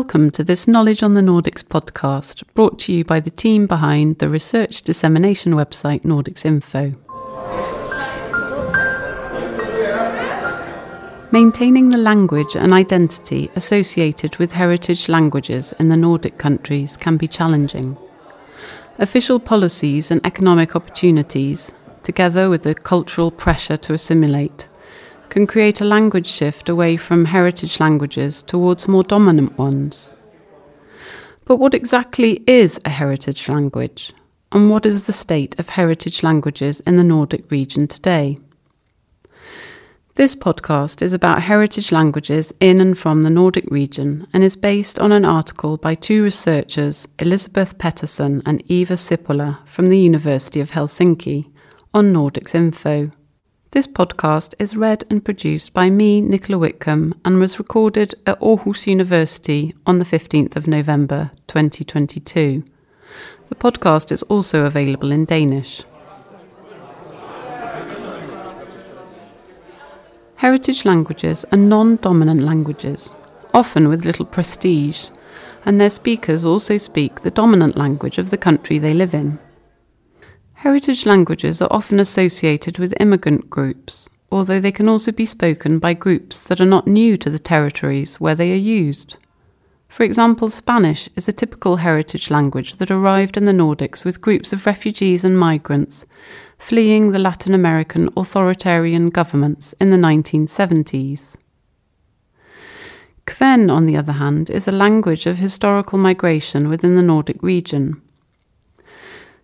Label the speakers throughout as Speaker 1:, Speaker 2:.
Speaker 1: Welcome to this Knowledge on the Nordics podcast, brought to you by the team behind the research dissemination website Nordics Info. Maintaining the language and identity associated with heritage languages in the Nordic countries can be challenging. Official policies and economic opportunities, together with the cultural pressure to assimilate, can create a language shift away from heritage languages towards more dominant ones. But what exactly is a heritage language? And what is the state of heritage languages in the Nordic region today? This podcast is about heritage languages in and from the Nordic region and is based on an article by two researchers, Elizabeth Peterson and Eva Sippola from the University of Helsinki, on Nordics Info. This podcast is read and produced by me, Nicola Whitcomb, and was recorded at Aarhus University on the 15th of November 2022. The podcast is also available in Danish. Heritage languages are non dominant languages, often with little prestige, and their speakers also speak the dominant language of the country they live in. Heritage languages are often associated with immigrant groups, although they can also be spoken by groups that are not new to the territories where they are used. For example, Spanish is a typical heritage language that arrived in the Nordics with groups of refugees and migrants fleeing the Latin American authoritarian governments in the 1970s. Kven, on the other hand, is a language of historical migration within the Nordic region.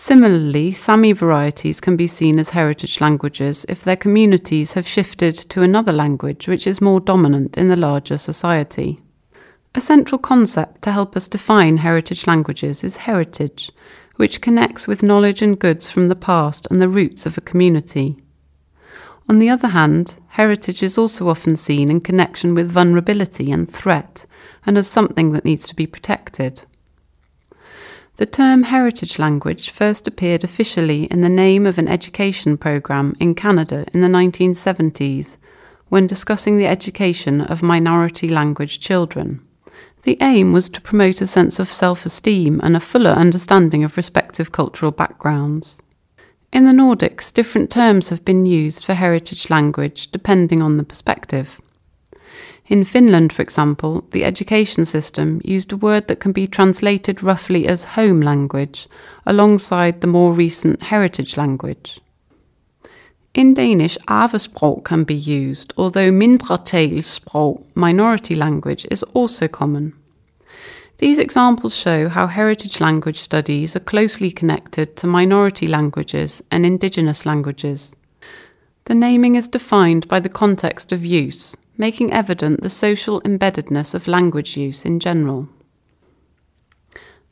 Speaker 1: Similarly, Sami varieties can be seen as heritage languages if their communities have shifted to another language which is more dominant in the larger society. A central concept to help us define heritage languages is heritage, which connects with knowledge and goods from the past and the roots of a community. On the other hand, heritage is also often seen in connection with vulnerability and threat, and as something that needs to be protected. The term heritage language first appeared officially in the name of an education program in Canada in the 1970s when discussing the education of minority language children. The aim was to promote a sense of self esteem and a fuller understanding of respective cultural backgrounds. In the Nordics, different terms have been used for heritage language depending on the perspective. In Finland, for example, the education system used a word that can be translated roughly as home language alongside the more recent heritage language. In Danish, arvesprog can be used, although mindretalssprog, minority language, is also common. These examples show how heritage language studies are closely connected to minority languages and indigenous languages. The naming is defined by the context of use, making evident the social embeddedness of language use in general.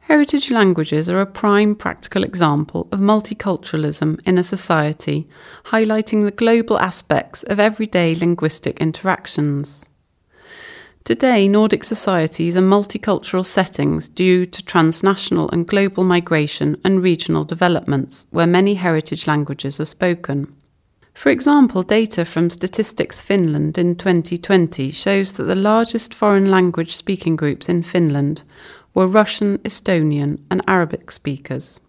Speaker 1: Heritage languages are a prime practical example of multiculturalism in a society, highlighting the global aspects of everyday linguistic interactions. Today, Nordic societies are multicultural settings due to transnational and global migration and regional developments, where many heritage languages are spoken. For example, data from Statistics Finland in 2020 shows that the largest foreign language speaking groups in Finland were Russian, Estonian, and Arabic speakers.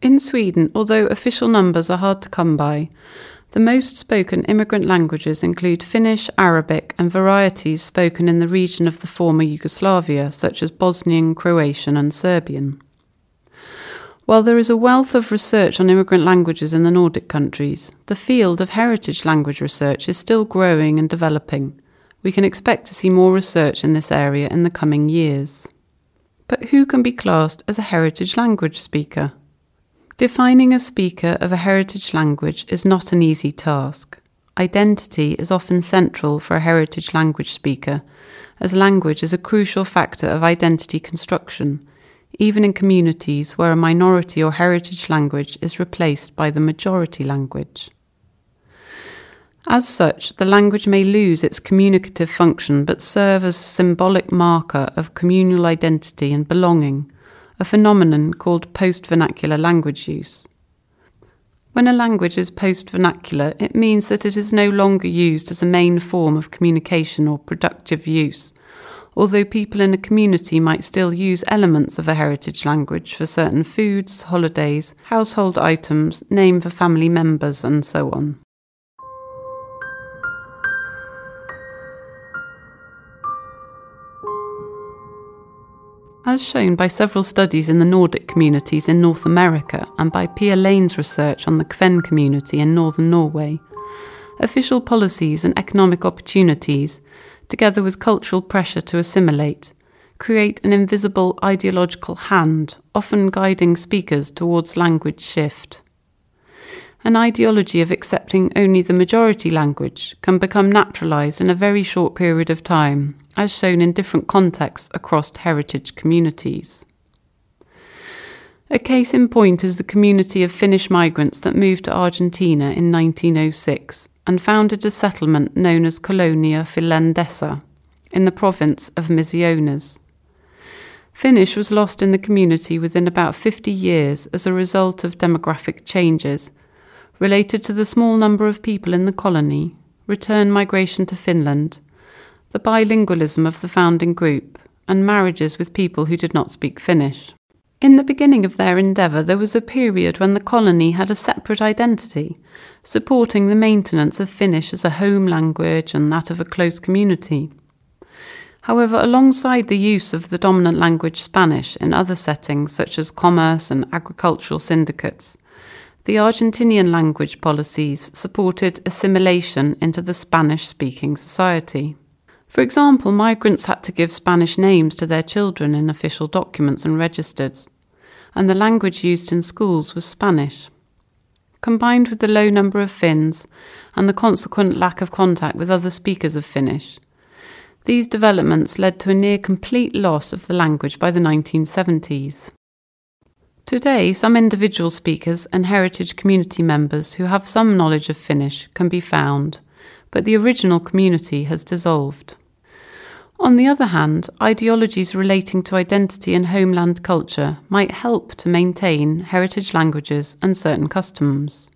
Speaker 1: In Sweden, although official numbers are hard to come by, the most spoken immigrant languages include Finnish, Arabic, and varieties spoken in the region of the former Yugoslavia, such as Bosnian, Croatian, and Serbian. While there is a wealth of research on immigrant languages in the Nordic countries, the field of heritage language research is still growing and developing. We can expect to see more research in this area in the coming years. But who can be classed as a heritage language speaker? Defining a speaker of a heritage language is not an easy task. Identity is often central for a heritage language speaker, as language is a crucial factor of identity construction even in communities where a minority or heritage language is replaced by the majority language. As such, the language may lose its communicative function but serve as a symbolic marker of communal identity and belonging, a phenomenon called post vernacular language use. When a language is post vernacular, it means that it is no longer used as a main form of communication or productive use, although people in a community might still use elements of a heritage language for certain foods, holidays, household items, name for family members, and so on. As shown by several studies in the Nordic communities in North America and by Pia Lane's research on the Kven community in northern Norway, official policies and economic opportunities, together with cultural pressure to assimilate, create an invisible ideological hand, often guiding speakers towards language shift. An ideology of accepting only the majority language can become naturalized in a very short period of time as shown in different contexts across heritage communities. A case in point is the community of Finnish migrants that moved to Argentina in 1906 and founded a settlement known as Colonia Finlandesa in the province of Misiones. Finnish was lost in the community within about 50 years as a result of demographic changes related to the small number of people in the colony, return migration to Finland, the bilingualism of the founding group, and marriages with people who did not speak Finnish. In the beginning of their endeavour, there was a period when the colony had a separate identity, supporting the maintenance of Finnish as a home language and that of a close community. However, alongside the use of the dominant language Spanish in other settings such as commerce and agricultural syndicates, the Argentinian language policies supported assimilation into the Spanish speaking society. For example, migrants had to give Spanish names to their children in official documents and registers, and the language used in schools was Spanish. Combined with the low number of Finns and the consequent lack of contact with other speakers of Finnish, these developments led to a near complete loss of the language by the 1970s. Today, some individual speakers and heritage community members who have some knowledge of Finnish can be found, but the original community has dissolved. On the other hand, ideologies relating to identity and homeland culture might help to maintain heritage languages and certain customs.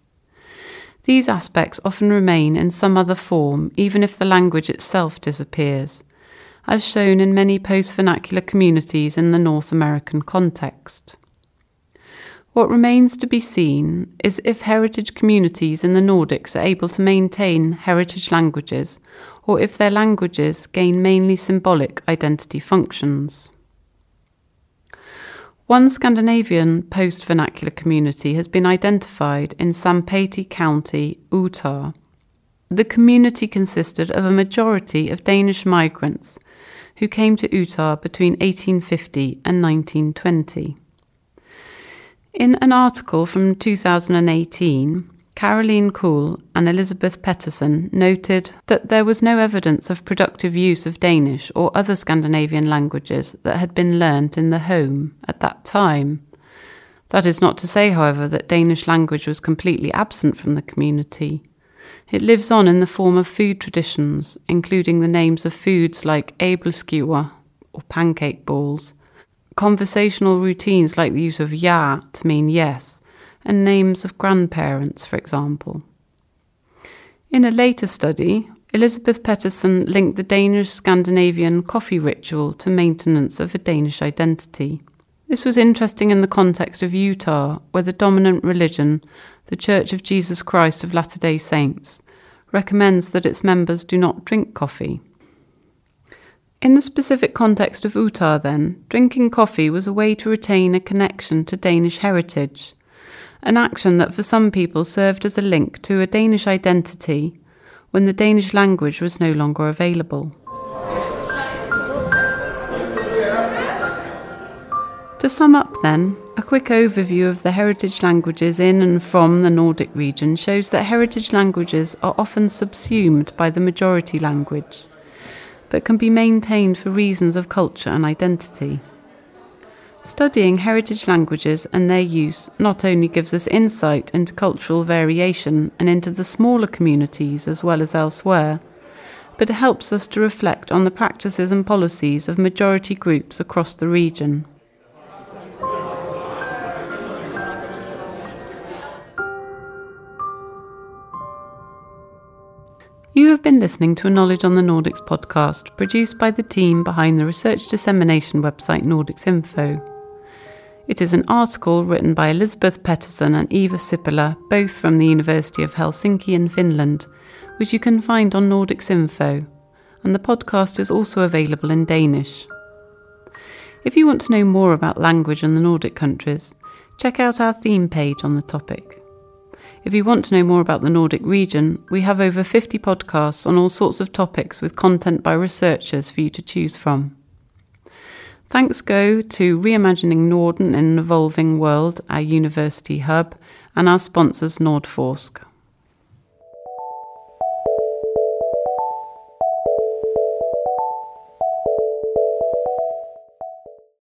Speaker 1: These aspects often remain in some other form even if the language itself disappears, as shown in many post vernacular communities in the North American context. What remains to be seen is if heritage communities in the Nordics are able to maintain heritage languages or if their languages gain mainly symbolic identity functions. One Scandinavian post vernacular community has been identified in Sanpete County, Utah. The community consisted of a majority of Danish migrants who came to Utah between 1850 and 1920. In an article from 2018, Karoline Kühl and Elizabeth Peterson noted that there was no evidence of productive use of Danish or other Scandinavian languages that had been learnt in the home at that time. That is not to say, however, that Danish language was completely absent from the community. It lives on in the form of food traditions, including the names of foods like æbleskiver or pancake balls, conversational routines like the use of ja to mean yes, and names of grandparents, for example. In a later study, Elizabeth Peterson linked the Danish Scandinavian coffee ritual to maintenance of a Danish identity. This was interesting in the context of Utah, where the dominant religion, the Church of Jesus Christ of Latter day Saints, recommends that its members do not drink coffee. In the specific context of Utah, then, drinking coffee was a way to retain a connection to Danish heritage, an action that for some people served as a link to a Danish identity when the Danish language was no longer available. To sum up, then, a quick overview of the heritage languages in and from the Nordic region shows that heritage languages are often subsumed by the majority language but can be maintained for reasons of culture and identity. Studying heritage languages and their use not only gives us insight into cultural variation and into the smaller communities as well as elsewhere, but it helps us to reflect on the practices and policies of majority groups across the region. Have been listening to a Knowledge on the Nordics podcast produced by the team behind the research dissemination website Nordics Info. It is an article written by Elizabeth Peterson and Eva Sippola, both from the University of Helsinki in Finland, which you can find on Nordics Info, and the podcast is also available in Danish. If you want to know more about language in the Nordic countries, check out our theme page on the topic. If you want to know more about the Nordic region, we have over 50 podcasts on all sorts of topics with content by researchers for you to choose from. Thanks go to Reimagining Norden in an Evolving World, our university hub, and our sponsors Nordforsk.